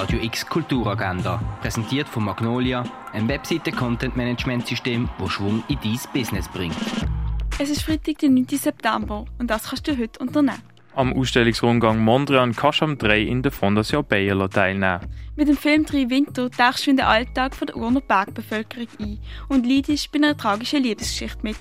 Radio X Kulturagenda, präsentiert von Magnolia, ein Webseite-Content-Management-System, das Schwung in dein Business bringt. Es ist Freitag, der 9. September und das kannst du heute unternehmen. Am Ausstellungsrundgang Mondrian kannst du am 3 in der Fondation Bayerlo teilnehmen. Mit dem Film «Drei Winter» tauchst du in den Alltag der Urner Bergbevölkerung ein und leidest bei einer tragischen Liebesgeschichte mit.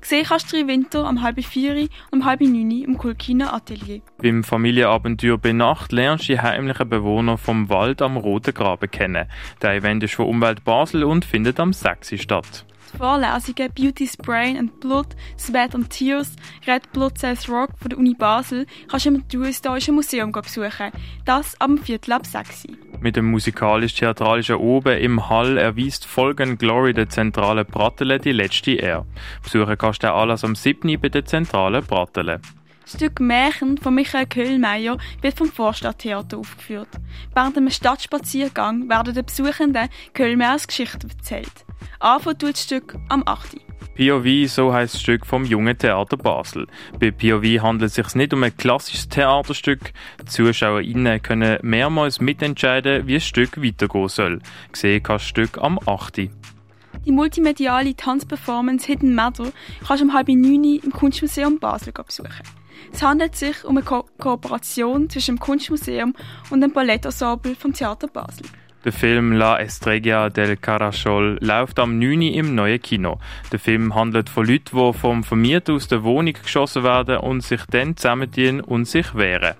Gesehen kannst du «Drei Winter» am halb vier und um halb neun im Kulkino Atelier. Beim Familienabenteuer Benacht lernst du die heimlichen Bewohner vom Wald am Roten Graben kennen. Der Event ist von Umwelt Basel und findet am 6. statt. Vorlesungen Beauty's Brain and Blood, Sweat and Tears, Red Blood Cells Rock von der Uni Basel kannst du im Naturhistorischen Museum besuchen. Das am Viertel ab 6 Mit dem musikalisch-theatralischen Oben im Hall erweist Folgen Glory der zentralen Brattele die letzte Ehre. Besuchen kannst du alles am 7. bei der zentralen Brattele. Das Stück Märchen von Michael Köhlmeier wird vom Vorstadttheater aufgeführt. Während einem Stadtspaziergang werden den Besuchenden Köhlmeiers Geschichte erzählt. Anfangen tut das Stück am 8. POV, so heißt das Stück vom Jungen Theater Basel. Bei POV handelt es sich nicht um ein klassisches Theaterstück. Die ZuschauerInnen können mehrmals mitentscheiden, wie das Stück weitergehen soll. Gesehen kannst du das Stück am 8. Die multimediale Tanzperformance Hidden Matter kannst du um halb neun im Kunstmuseum Basel besuchen. Es handelt sich um eine Ko Kooperation zwischen dem Kunstmuseum und dem Ballettensemble vom Theater Basel. Der Film La Estrella del Carachol läuft am 9. im neuen Kino. Der Film handelt von Leuten, die vom Vermieter aus der Wohnung geschossen werden und sich dann zusammentun und sich wehren.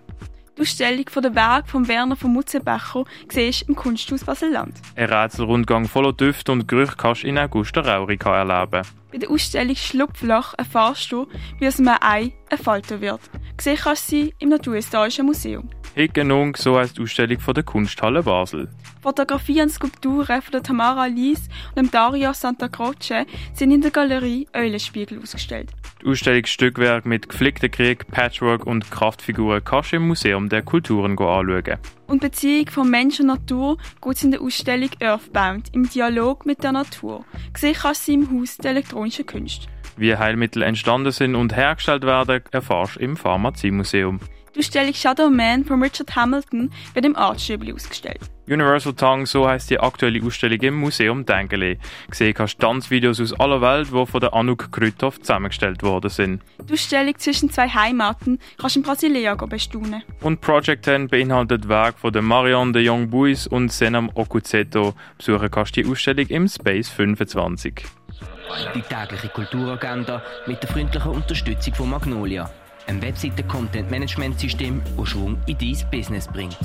Die Ausstellung von der Werk von Werner von Mutzenbecher siehst im Kunsthaus Basel-Land. Ein Rätselrundgang voller Düfte und Gerüche kannst du in Augusta Raurica erleben. Bei der Ausstellung Schlupfloch erfährst du, wie aus einem Ei ein Falter wird. Gesehen kannst du sie im Naturhistorischen Museum. Hickenung, so heisst die Ausstellung von der Kunsthalle Basel. Fotografien und Skulpturen von der Tamara Lies und dem Dario Santa Croce sind in der Galerie Eulenspiegel ausgestellt. Die Ausstellungsstückwerke mit geflickten Krieg, Patchwork und Kraftfiguren kannst du im Museum der Kulturen anschauen. Und die Beziehung von Mensch und Natur geht es in der Ausstellung Earthbound im Dialog mit der Natur. Gesehen kannst du sie im Haus der elektronischen Künste. Wie Heilmittel entstanden sind und hergestellt werden, erfährst du im Pharmaziemuseum. Die Ausstellung Shadow Man von Richard Hamilton wird im Artstübli ausgestellt. Universal Tongue, so heisst die aktuelle Ausstellung im Museum Dengeli. Gesehen kannst du Tanzvideos aus aller Welt, die von der Anouk Krüthoff zusammengestellt worden sind. Die Ausstellung zwischen zwei Heimaten kannst du in Brasilia bestaunen. Und Project 10 beinhaltet Werke von der Marion de Young Buis und Senam Okuzeto. Besuchen kannst du die Ausstellung im Space 25. Die tägliche Kulturagenda mit der freundlichen Unterstützung von Magnolia ein Webseiten-Content-Management-System, das Schwung in dein Business bringt.